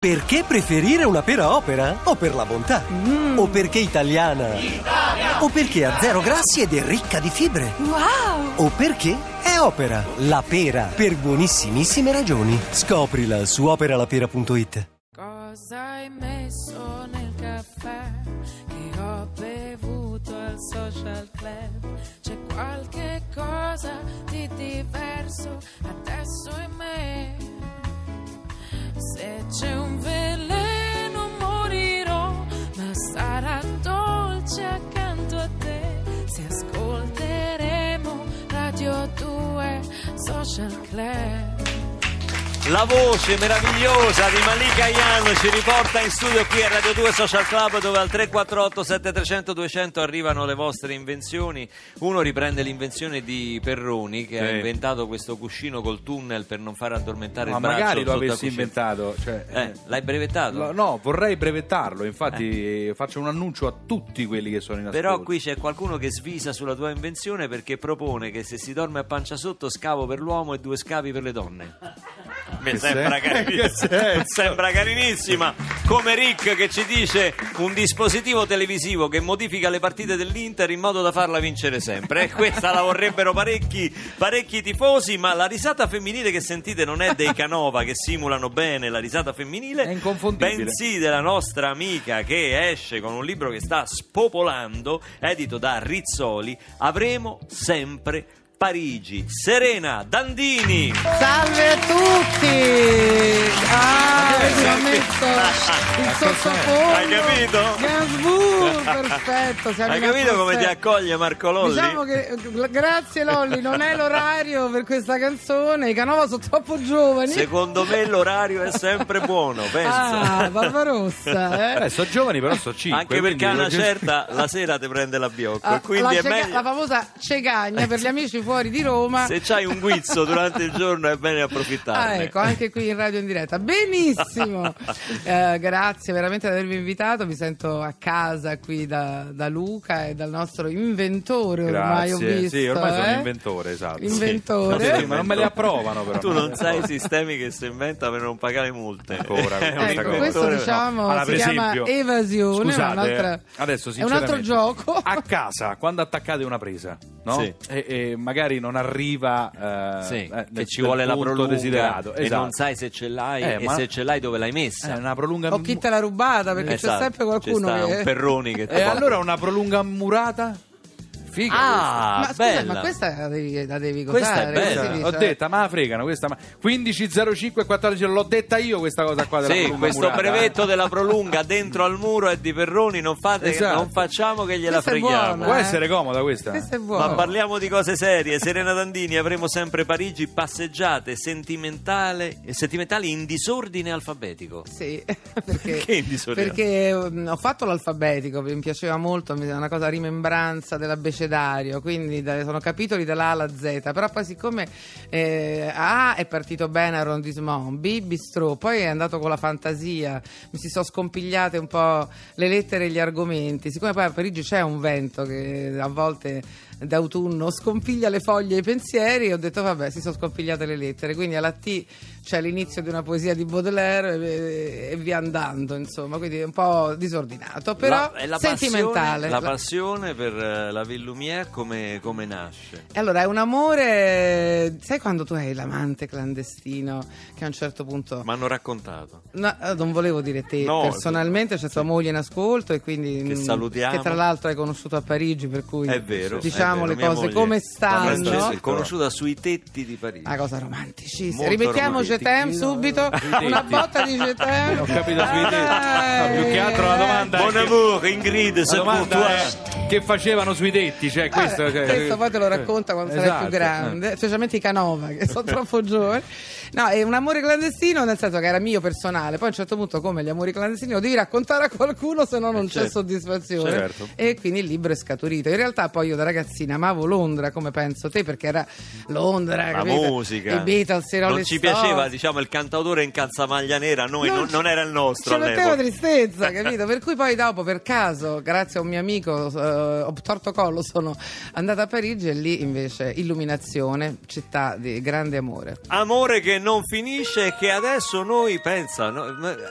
Perché preferire una pera opera? O per la bontà? O perché italiana? O perché ha zero grassi ed è ricca di fibre? Wow! O perché è opera? La pera, per buonissimissime ragioni. Scoprila su operalapera.it. Cosa hai messo nel caffè che ho bevuto al social club? C'è qualche cosa di diverso adesso in me. Se c'è un veleno morirò, ma sarà dolce accanto a te. Se ascolteremo Radio 2 Social Club. La voce meravigliosa di Malika Ayan ci riporta in studio qui a Radio 2 Social Club dove al 348 7300 200 arrivano le vostre invenzioni. Uno riprende l'invenzione di Perroni che ha Sì. inventato questo cuscino col tunnel per non far addormentare Ma il braccio magari lo avessi inventato. Cioè, Eh, l'hai brevettato? lo- no, vorrei brevettarlo. Infatti, faccio un annuncio a tutti quelli che sono in ascolto. Però qui c'è qualcuno che svisa sulla tua invenzione perché propone che se si dorme a pancia sotto scavo per l'uomo e due scavi per le donne. Mi sembra, sen- carini- che senso? sembra carinissima. Come Rick che ci dice un dispositivo televisivo che modifica le partite dell'Inter in modo da farla vincere sempre. E questa la vorrebbero parecchi, parecchi tifosi, ma la risata femminile che sentite non è dei Canova che simulano bene la risata femminile, È inconfondibile. bensì della nostra amica che esce con un libro che sta spopolando, edito da Rizzoli, Avremo sempre Parigi. Serena Dandini. Salve a tutti! Ah, ho messo il sottofondo. Hai capito? Gainsbourg, perfetto. Hai capito come ti accoglie Marco Lolli? Diciamo che grazie Lolli, non è l'orario per questa canzone. I Canova sono troppo giovani. Secondo me l'orario è sempre buono, pensa. Ah, Barbarossa, eh? Eh, sono giovani, però sono 5. Anche perché a una certa la sera ti prende la biocco. Ah, quindi la, è cega- meglio. la famosa cegagna per gli amici fuori di Roma. Se c'hai un guizzo durante il giorno è bene Ah, approfittarne. ecco, anche qui in radio in diretta. Benissimo, Eh, grazie veramente di avermi invitato. Mi sento a casa qui da, da Luca e dal nostro inventore ormai ho Grazie. visto. Sì, ormai sono eh? inventore, esatto. Inventore. Sì, ma non me le approvano, però. Tu non sai i sistemi che si inventa per non pagare multe. Ancora, È un questa Ecco, cosa. questo inventore. diciamo Allora, si chiama esempio, evasione, Scusate, è, un'altra- adesso è un altro gioco. A casa, quando attaccate una presa, no? Sì. E, e magari non arriva eh, Sì, eh, che nel- ci nel vuole la prolunga desiderato. e Esatto. non sai se ce l'hai Eh, e ma- se ce l'hai dove l'hai Eh, messa. una prolunga O chi te l'ha rubata perché Esatto, c'è sempre qualcuno c'è che un Perroni che E porta. allora una prolunga murata? Figa Ah, ma scusa, bella. ma questa la devi, la devi Questa è bella. che si questa. dice? Ho detta, ma la fregano questa. Ma... 15.05 e 14 l'ho detta io questa cosa qua della Sì, prolunga questo murata, brevetto eh. della prolunga dentro al muro è di Perroni, non, fate, Esatto. non facciamo che gliela Questa è freghiamo. buona. Può eh. essere comoda questa? Questa è buona. Ma parliamo di cose serie. Serena Dandini, avremo sempre Parigi, passeggiate sentimentale, sentimentali in disordine alfabetico. Sì, perché, Perché in disordine? perché um, ho fatto l'alfabetico, mi piaceva molto, mi- è una cosa a rimembranza dell'abbecedario, quindi da- sono capitoli dalla alla Z, però poi siccome eh, A è partito bene arrondissement, B bistrò, poi è andato con la fantasia, mi si sono scompigliate un po' le lettere e gli argomenti, siccome poi a Parigi c'è un vento che a volte d'autunno scompiglia le foglie e i pensieri, ho detto vabbè si sono scompigliate le lettere, quindi alla T c'è l'inizio di una poesia di Baudelaire e, e via andando, insomma, quindi è un po' disordinato, però La- la sentimentale. Passione, la passione per eh, la Ville Lumière come, come nasce? Allora è un amore, sai quando tu hai l'amante clandestino che a un certo punto... Mi hanno raccontato. No, eh, non volevo dire te No, personalmente, c'è tua moglie in ascolto e quindi Che mm, salutiamo. che tra l'altro hai conosciuto a Parigi, per cui È vero. diciamo vero, le cose moglie come stanno. conosciuta sui tetti di Parigi. Una cosa romanticissima. Molto Rimettiamo. Jetem subito. Una botta di Jetem. Ho capito sui tetti. No, più che altro la domanda Buon amour, Ingrid, è che facevano sui tetti, cioè questo, Eh, cioè- questo poi te lo racconta quando sarai Esatto, più grande, specialmente i Canova che sono troppo giovani. No, è un amore clandestino nel senso che era mio personale. Poi a un certo punto, come gli amori clandestini, lo devi raccontare a qualcuno, se no non c'è certo. soddisfazione. Certo. E quindi il libro è scaturito. In realtà, poi io da ragazzina amavo Londra, come penso te, perché era Londra, La capito? musica. i Beatles, i non ci Stones. piaceva, diciamo, il cantautore in calzamaglia nera, noi non, ci- non era il nostro Ci metteva tristezza, capito? Per cui poi dopo, per caso, grazie a un mio amico, eh, ho torto collo, sono andata a Parigi e lì invece illuminazione, città di grande amore. Amore che che non finisce e che adesso noi pensa no,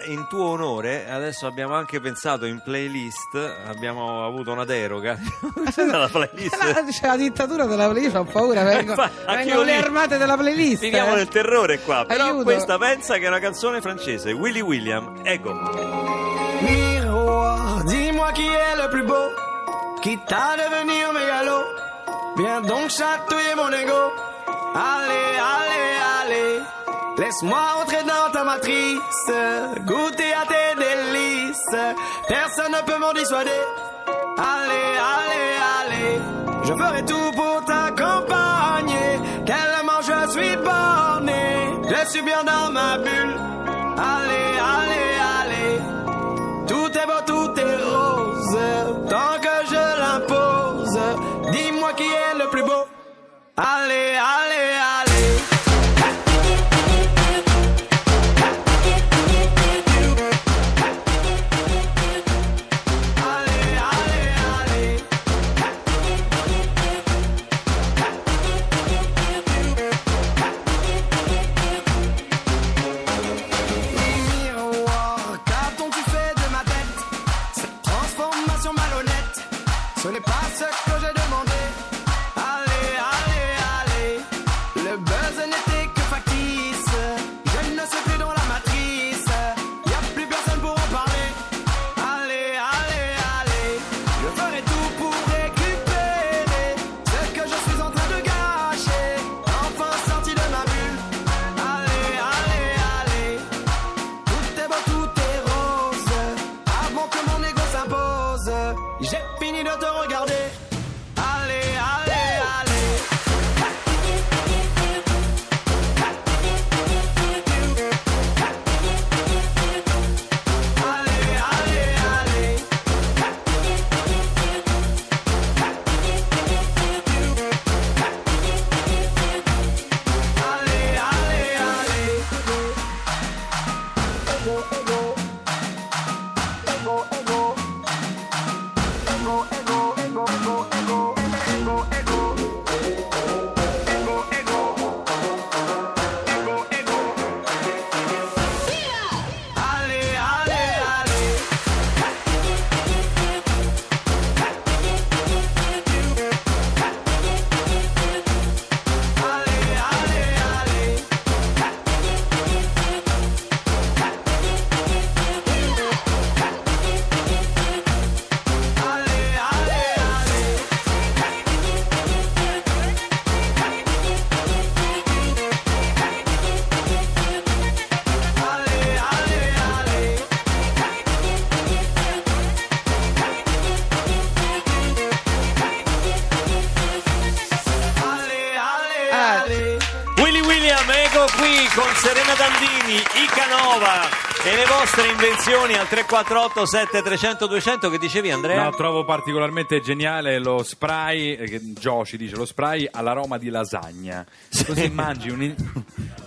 in tuo onore adesso abbiamo anche pensato in playlist abbiamo avuto una deroga Cos'è la playlist La- C'è la dittatura della playlist, ho paura, vengo- anche vengono le lì. armate della playlist. finiamo eh. nel terrore qua però Aiuto. questa pensa che è una canzone francese Willy William ecco Miroir, dis-moi qui est le plus beau, quitte à devenir mégalo. Viens donc chatouiller mon ego. Allez, allez, allez. Laisse-moi entrer dans ta matrice, goûter à tes délices. Personne ne peut m'en dissuader. Allez, allez, allez. Je ferai tout pour t'accompagner. Tellement je suis borné. Je suis bien dans ma bulle. Allez, allez, allez. Tout est beau, tout est rose, tant que je l'impose. Dis-moi qui est le plus beau. Allez, allez. Vostre invenzioni al 348 7300 200 che dicevi Andrea? No, trovo particolarmente geniale lo spray, eh, che Joshi dice, lo spray all'aroma di lasagna. Così mangi un-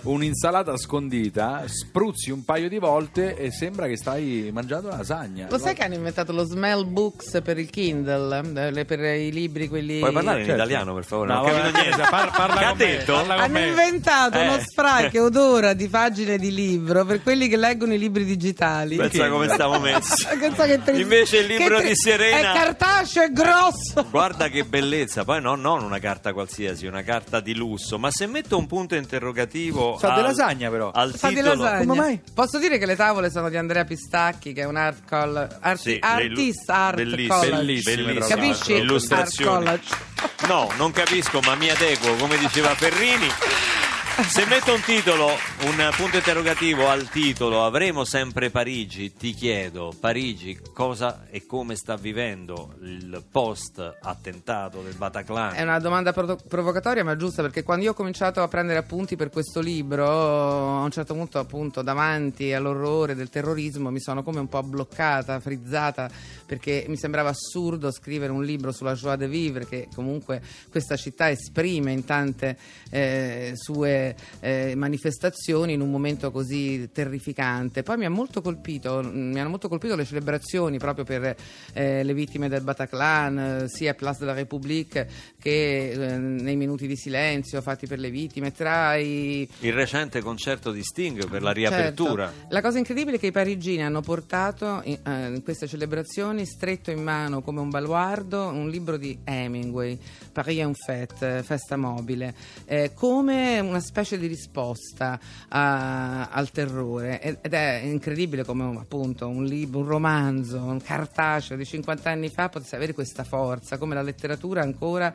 un'insalata scondita, spruzzi un paio di volte e sembra che stai mangiando la lasagna. Lo sai che hanno inventato lo smell books per il Kindle, eh, le- per i libri quelli... Puoi parlare in Certo. italiano per favore? No, non ho capito vabbè, niente. par- parla che ha con me, detto? parla con Hanno me. inventato Eh. uno spray che odora di pagine di libro per quelli che leggono i libri digitali. Pensa come stiamo messi. Pensa che. Invece il libro Che di tri- Serena È cartaceo, è grosso. Guarda che bellezza, poi no, non una carta qualsiasi, una carta di lusso, ma se metto un punto interrogativo Sa di al- lasagna, però. al Fa di titolo lasagna. Come mai? Posso dire che le tavole sono di Andrea Pistacchi, che è un art col- art- Sì, le artist illu- art bellissime, college. bellissime, bellissime, Capisci? illustrazioni. Art college. No, non capisco, ma mi adeguo, come diceva Ferrini. Se metto un titolo, un punto interrogativo al titolo, avremo sempre Parigi, ti chiedo, Parigi, cosa e come sta vivendo il post attentato del Bataclan? È una domanda provo- provocatoria ma giusta perché quando io ho cominciato a prendere appunti per questo libro, a un certo punto appunto davanti all'orrore del terrorismo mi sono come un po' bloccata, frizzata perché mi sembrava assurdo scrivere un libro sulla joie de vivre che comunque questa città esprime in tante eh, sue queste eh, manifestazioni in un momento così terrificante. Poi mi ha molto colpito, mi hanno molto colpito le celebrazioni proprio per eh, le vittime del Bataclan, eh, sia a Place de la République che eh, nei minuti di silenzio fatti per le vittime, tra i Il recente concerto di Sting per la riapertura. Certo. La cosa incredibile è che i parigini hanno portato in, eh, in queste celebrazioni stretto in mano come un baluardo un libro di Hemingway, Paris est un fête, festa mobile, eh, come una specie di risposta a- al terrore ed è incredibile come un- appunto un libro, un romanzo, un cartaceo di 50 anni fa potesse avere questa forza, come la letteratura ancora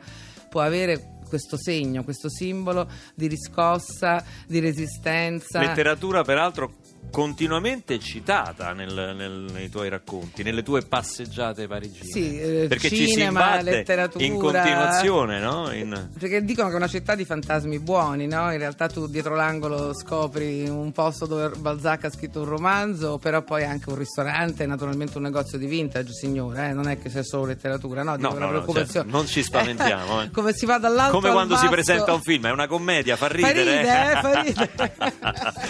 può avere questo segno, questo simbolo di riscossa, di resistenza. Letteratura, peraltro, continuamente citata nel- nel- nei tuoi racconti, nelle tue passeggiate parigine. Sì, eh, Perché ci si cinema, letteratura. in continuazione, no? In- Perché dicono che è una città di fantasmi buoni, no? In realtà tu dietro l'angolo scopri un posto dove Balzac ha scritto un romanzo, però poi anche un ristorante, naturalmente un negozio di vintage, signore, eh? non è che sia solo letteratura, no? Dico, No, no, no, certo, non ci spaventiamo, eh. Come si va dall'alto Come quando si basso. presenta un film, è una commedia, fa Fa ridere. ride, eh, fa ridere.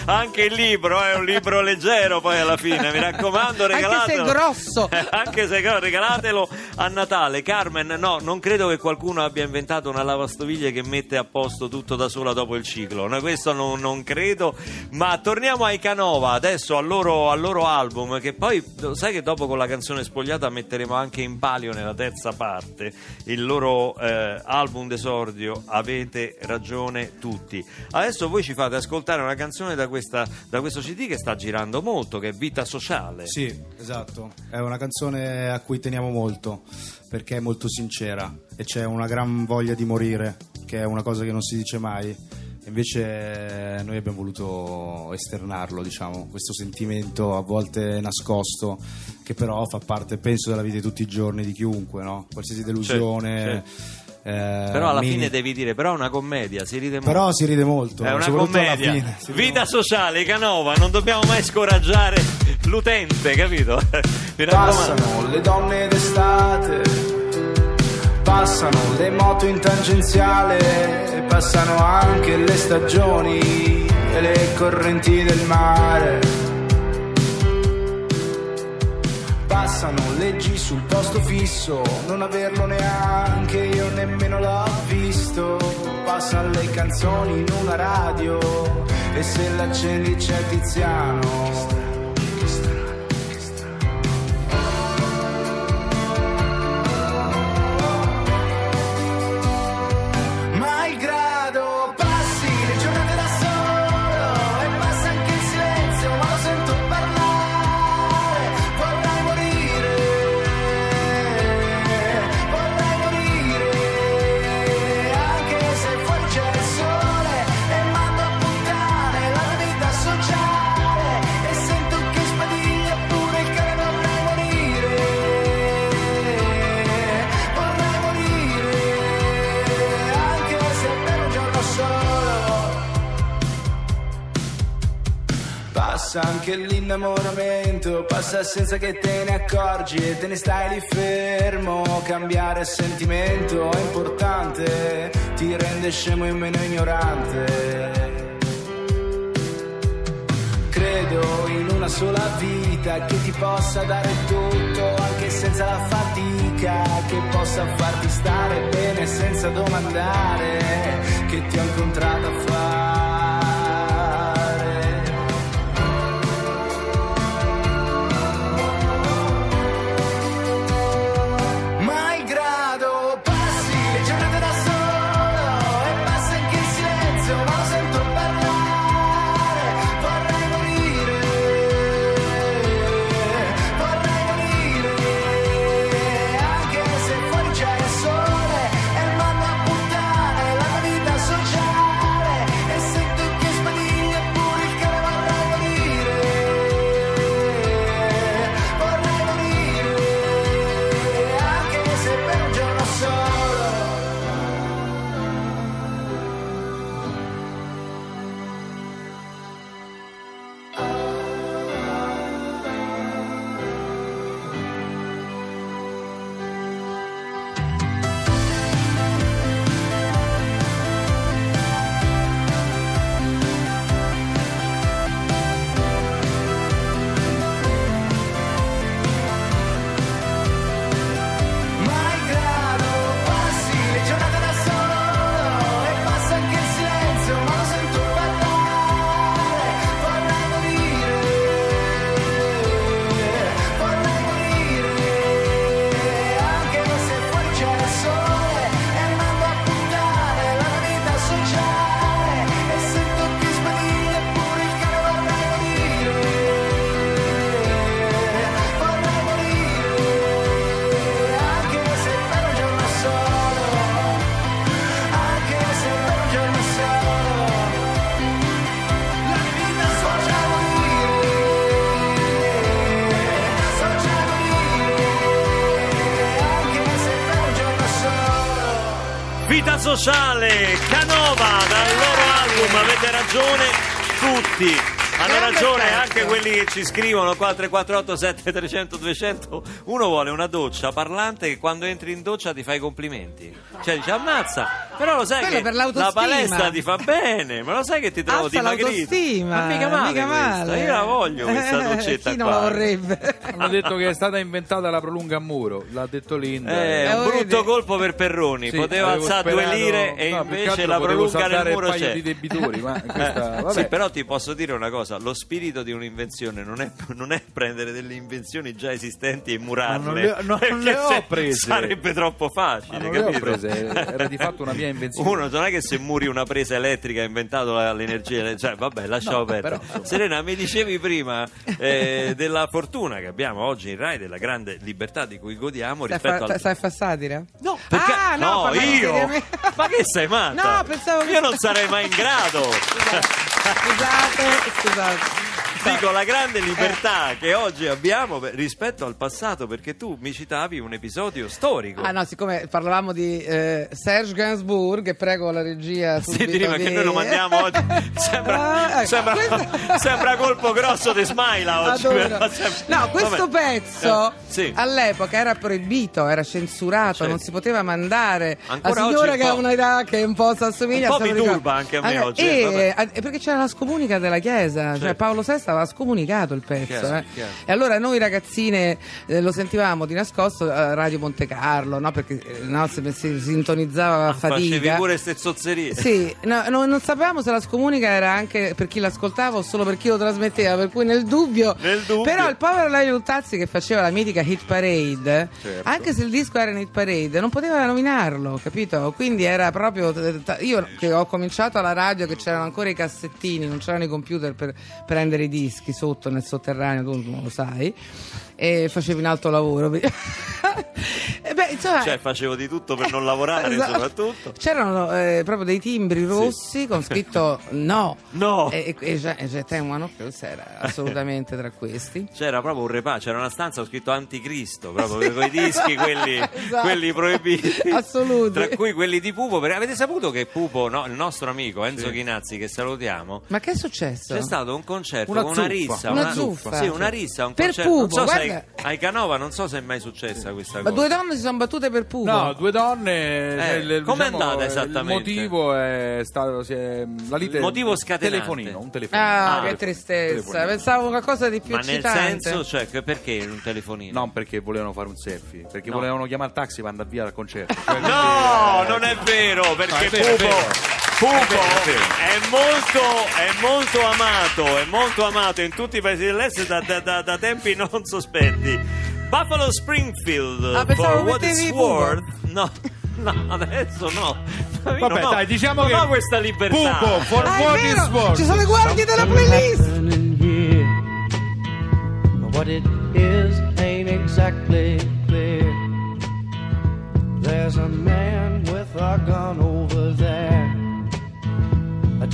Anche il libro è un libro leggero poi alla fine, mi raccomando, Anche se regalatelo. grosso. Anche se grosso, regalatelo a Natale. Carmen, no, non credo che qualcuno abbia inventato una lavastoviglie che mette a posto tutto da sola dopo il ciclo. No, questo non, non credo. Ma torniamo ai Canova, adesso al loro, al loro album, che poi sai che dopo con la canzone spogliata metteremo anche in palio nella terza parte il loro eh, album d'esordio Avete ragione tutti. Adesso voi ci fate ascoltare una canzone da, questa, da questo CD che sta girando molto, che è Vita Sociale. Sì, esatto. È una canzone a cui teniamo molto perché è molto sincera e c'è una gran voglia di morire, che è una cosa che non si dice mai. Invece noi abbiamo voluto esternarlo, diciamo, questo sentimento a volte nascosto, che però fa parte, penso, della vita di tutti i giorni di chiunque, no? Qualsiasi delusione. Eh, Però alla mini- fine devi dire, però è una commedia, si ride molto. Però si ride molto. È una commedia. fine, Vita molto. sociale, Canova, non dobbiamo mai scoraggiare l'utente, capito? Passano le donne d'estate, passano le moto in tangenziale, passano anche le stagioni e le correnti del mare. Passano leggi sul posto fisso, non averlo neanche io nemmeno l'ho visto. Passano le canzoni in una radio e se l'accendi c'è Tiziano. Passa anche l'innamoramento passa senza che te ne accorgi e te ne stai lì fermo cambiare sentimento è importante ti rende scemo e meno ignorante Credo in una sola vita che ti possa dare tutto anche senza la fatica, che possa farti stare bene senza domandare che ti ho incontrato a fare. Realtà sociale, Canova, dal loro album Avete ragione tutti. Hanno ragione anche quelli che ci scrivono qua 348 7300 200. Uno vuole una doccia parlante che quando entri in doccia ti fa i complimenti. Cioè dice ammazza, però lo sai Quello che per la l'autostima. palestra ti fa bene, ma lo sai che ti trovo Alza dimagrito. l'autostima, Ma mica male, mica questa. male. Io la voglio questa Eh, doccetta Chi non qua. la vorrebbe? Hanno detto che è stata inventata la prolunga a muro, l'ha detto Linda. Eh, Eh, un volete- brutto colpo per Perroni, Sì, poteva avevo alzare due sperato- lire e no, più che invece altro la prolunga del saltare muro paio c'è. di debitori, ma questa, Eh, vabbè. Sì, però ti posso dire una cosa: lo spirito di un'invenzione non è, non è prendere delle invenzioni già esistenti e murarle. Ma non le- non perché le ho se- prese. Sarebbe troppo facile, Ma non le ho capito? prese, era di fatto una mia invenzione. Uno non è che se muri una presa elettrica ha inventato la- l'energia, cioè vabbè, lasciamo No, perdere. Serena, mi dicevi prima eh, della fortuna che abbiamo oggi in Rai, della grande libertà di cui godiamo Stai rispetto fa, al stai fa satira? No, perché Ah, no, parlavo io. Ma che sei matta? No, pensavo che- Io non sarei mai in grado. Scusate, scusate. Dico la grande libertà che oggi abbiamo rispetto al passato, perché tu mi citavi un episodio storico. Ah no, siccome parlavamo di eh, Serge Gainsbourg, e prego la regia Sì, subito ma che di- noi lo mandiamo oggi. Sembra, Ah, ecco, sembra, questo- sembra colpo grosso di Smaila oggi. Però sembra- No, questo Vabbè. pezzo Eh, sì. all'epoca era proibito, era censurato, Certo. non si poteva mandare. Ancora la signora che ha un'età che un po' si assomiglia Un po' mi turba anche a me Ah, oggi, eh, E, vabbè. e perché c'era la scomunica della chiesa, cioè Certo. Paolo VI aveva scomunicato il pezzo. Chiaro, eh. chiaro. E allora noi ragazzine eh, lo sentivamo di nascosto a Radio Monte Carlo, no? perché eh, no, si, si sintonizzava a Facevi fatica. pure ste zozzerie. Sì, no, no, non sapevamo se la scomunica era anche per chi l'ascoltava o solo per chi lo trasmetteva, per cui nel dubbio. Nel dubbio. Però il povero Lelio Luttazzi che faceva la mitica hit parade, Certo. anche se il disco era in hit parade, non poteva nominarlo, capito? Quindi era proprio. Io che ho cominciato alla radio che c'erano ancora i cassettini, non c'erano i computer per prendere i dischi sotto nel sotterraneo, tu non lo sai. E facevo in alto lavoro. beh, insomma, Cioè, facevo di tutto per non lavorare, Esatto. soprattutto. C'erano eh, proprio dei timbri rossi con scritto no. No. E, e, e, e Temuano Plus era assolutamente tra questi. C'era proprio un reparto, c'era una stanza con scritto anticristo, proprio con i dischi, quelli, Esatto. quelli proibiti. Assoluti. Tra cui quelli di Pupo. perché avete saputo che Pupo, no, il nostro amico Enzo Chinazzi, che salutiamo, Ma che è successo? c'è stato un concerto Una una zuffa. rissa. Una zuffa. Sì, una rissa, un Per concerto. non Pupo, so se guarda. ai, ai Canova non so se è mai successa questa Ma cosa. due donne si sono battute per Pupo. No, due donne. Eh, cioè, com'è diciamo, andata esattamente? Il motivo è stato. Si è, la lite, Il motivo scatenante. Telefonino, un telefonino. Ah, Ah, che tristezza. telefonino. Pensavo qualcosa di più Ma nel eccitante. senso, cioè, perché un telefonino? Non perché volevano fare un selfie, perché No. volevano chiamare il taxi per andare via dal concerto. Cioè, No, quindi, non è vero, perché è è Pupo, Pupo È molto, è molto amato, è molto amato in tutti i paesi dell'est da, da- da- da tempi non sospetti. Buffalo Springfield, Ah, for what it's worth. No, no, adesso no. Vabbè, non ho- dai, diciamo non che ho questa libertà. Pupo, for Ah, what is worth. Ci sono le guardie della playlist. What it is ain't exactly clear. There's a man with a gun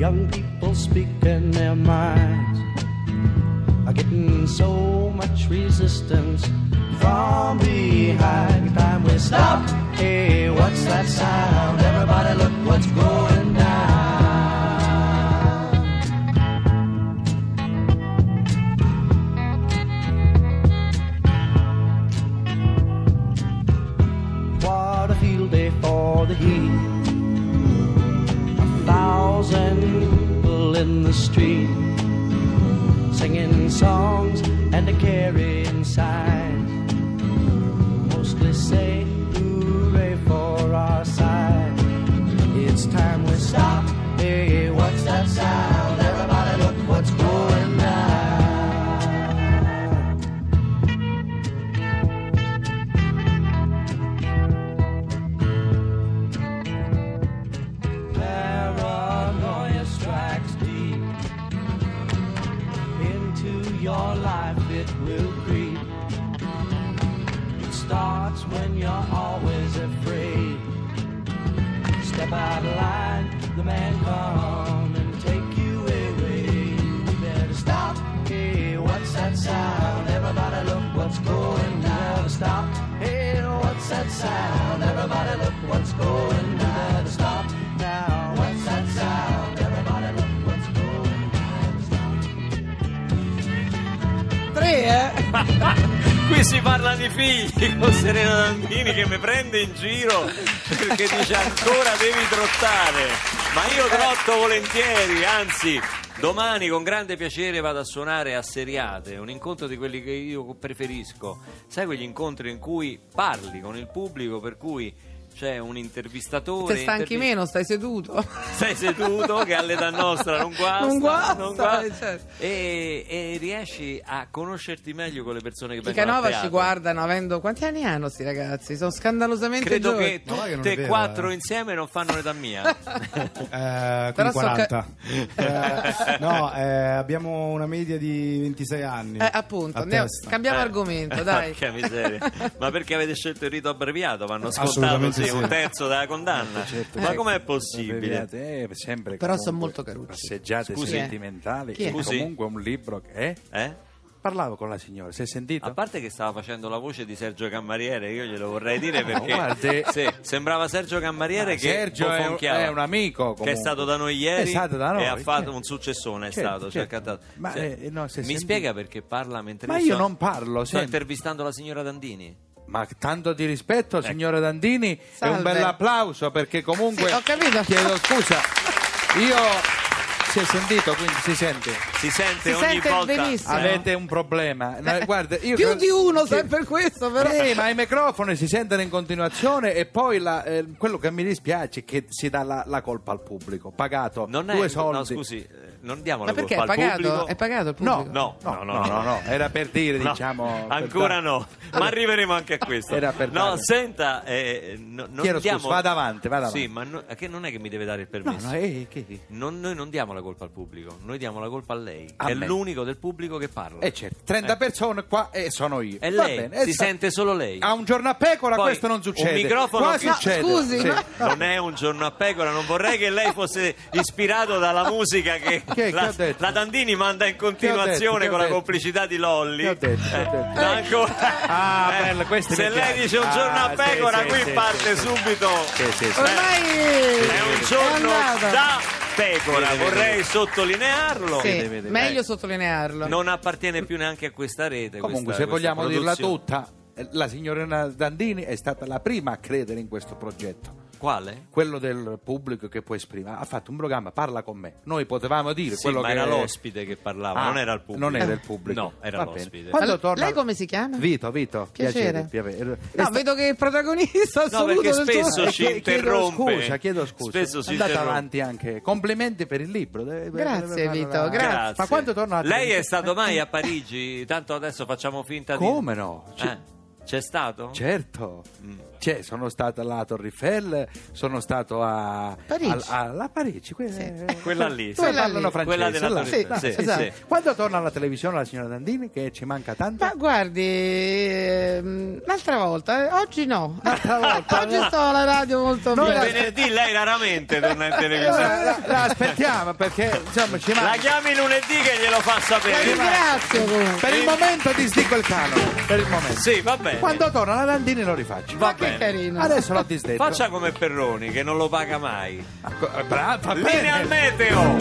Young people speaking their minds are getting so much resistance from behind. Time we stop. Hey, what's that sound? Everybody, look what's going down. inside. Mostly say. Sound? Everybody look what's going down. Stop now. What's that sound? Everybody look what's going down. Stop. Tre, eh? Qui si parla di figli con Serena Dandini che mi prende in giro perché dice ancora devi trottare. Ma io trotto volentieri, anzi. Domani con grande piacere vado a suonare a Seriate, un incontro di quelli che io preferisco. Sai quegli incontri in cui parli con il pubblico, per cui c'è un intervistatore. Te stanchi intervi- meno, stai seduto. Sei seduto che all'età nostra non guasta, Non guasta, non guasta. eh, certo. e, e riesci a conoscerti meglio con le persone che I vengono a Canova teatro. ci guardano avendo. Quanti anni hanno sti ragazzi? Sono scandalosamente Credo giovani. che No, che tutte e quattro eh. insieme non fanno l'età mia. Eh, Però quindi so che- 40. Eh, no, eh, abbiamo una media di 26 anni. Eh, appunto, testa. cambiamo Eh, argomento, dai. Porca miseria. Ma perché avete scelto il rito abbreviato? Vanno scontato Assolutamente sì, sì. un terzo della condanna. Certo, Ma ecco, com'è possibile? Eh, sempre Però comunque sono molto carucci. Passeggiate Scusi? sentimentali. Chi è? Scusi? comunque un libro che... Eh? Eh? Parlavo con la signora, si è sentito? A parte che stava facendo la voce di Sergio Cammariere, io glielo vorrei dire perché guardi- sì, sembrava Sergio Cammariere Ma che Sergio è un- è un amico, che è comunque. stato da noi ieri È stato da noi, e ha fatto certo. un successone. È Certo, stato, cioè, certo. cantato. Ma, eh, no, si è Mi sentito. spiega perché parla mentre Ma io io sto- non parlo, Sto senti. intervistando la signora Dandini. Ma tanto di rispetto, signora Dandini, e Salve. un bel applauso perché comunque... Sì. Chiedo scusa, io... Si è sentito, quindi si sente. Si sente Si ogni sente volta. benissimo. Avete un problema. No, guarda, io Più credo- di uno, sai per questo, però. Eh, ma i microfoni si sentono in continuazione e poi la- eh, quello che mi dispiace è che si dà la, la colpa al pubblico, pagato Non è, due soldi. no, scusi, eh, non diamo Ma la perché è colpa al pagato? pubblico. È pagato il No, pubblico? No, no, no, no, no, era per dire, No, diciamo... per ancora dare- no, ma arriveremo anche a questo. Era per no, dare- senta, eh, no- non Chiedo diamo... scusa, vada avanti, vada avanti. Sì, ma no- che non è che mi deve dare il No, permesso. no, eh, che... Non- noi non diamo la colpa al pubblico, noi diamo la colpa a lei, A che è me. l'unico del pubblico che parla. Eh certo, 30 persone qua e sono io. E Va lei, bene, e si sa- sente solo lei. A un giorno a pecora Poi, questo non succede. un microfono Qua che- succede. scusi, Sì. ma- Non è un giorno a pecora, non vorrei che lei fosse ispirato dalla musica che, Che- che la, detto? la Dandini manda in Che continuazione detto? Che con la complicità di Lolli. Che ho detto? Che ho Eh, detto? ma ancora- Ah, eh, bello, se lei dice un giorno Ah, a pecora, sì, qui sì, parte subito. Ormai È un giorno da pecora, Vede, vede, vorrei vede. sottolinearlo. Sì, Vede, vede, meglio sottolinearlo. Non appartiene più neanche a questa rete. Comunque, questa- se vogliamo dirla tutta, eh, la signorina Dandini è stata la prima a credere in questo progetto. Quale? Quello del pubblico che può esprimere. Ha fatto un programma, parla con me. Noi potevamo dire Sì, quello ma che era l'ospite che parlava, Ah, non era il pubblico. Non era il pubblico. No, era Va l'ospite. Quando Ma torna- lei come si chiama? Vito, Vito. Piacere. piacere. No, vedo che è il protagonista No, assoluto perché del tuo- spesso Eh, ci chie- chiedo interrompe. scusa, chiedo scusa. Spesso si Andate interrompe. avanti anche. Complimenti per il libro. Deve- deve- Grazie, Vito, grazie. Ma quando torna la Lei è stato mai a Parigi? Tanto adesso facciamo finta di. Come no? Eh, C'è stato? Certo. Mm. Cioè, sono stato alla Torre Eiffel, sono stato a Parigi. al- alla Parigi, que- eh, Quella lì, sì. parlano Quella francese, lì. Quella della là. Torre Eiffel, sì, esatto. sì. Quando torna alla televisione la signora Dandini, che ci manca tanto? Ma guardi, ehm, l'altra volta, eh, oggi no. L'altra volta, oggi no. sto alla radio molto Noi bene. la- Venerdì lei raramente torna in televisione. la, la aspettiamo perché insomma ci La manca. chiami lunedì che glielo fa La sapere. ringrazio comunque. Per il momento disdico il canone. Per il momento. Sì, va bene. Quando torna la Dandini lo rifaccio. Va Ma che bene. carino. Adesso l'ho disdetto. Faccia come Perroni che non lo paga mai. Brava, va bene. Linea al meteo.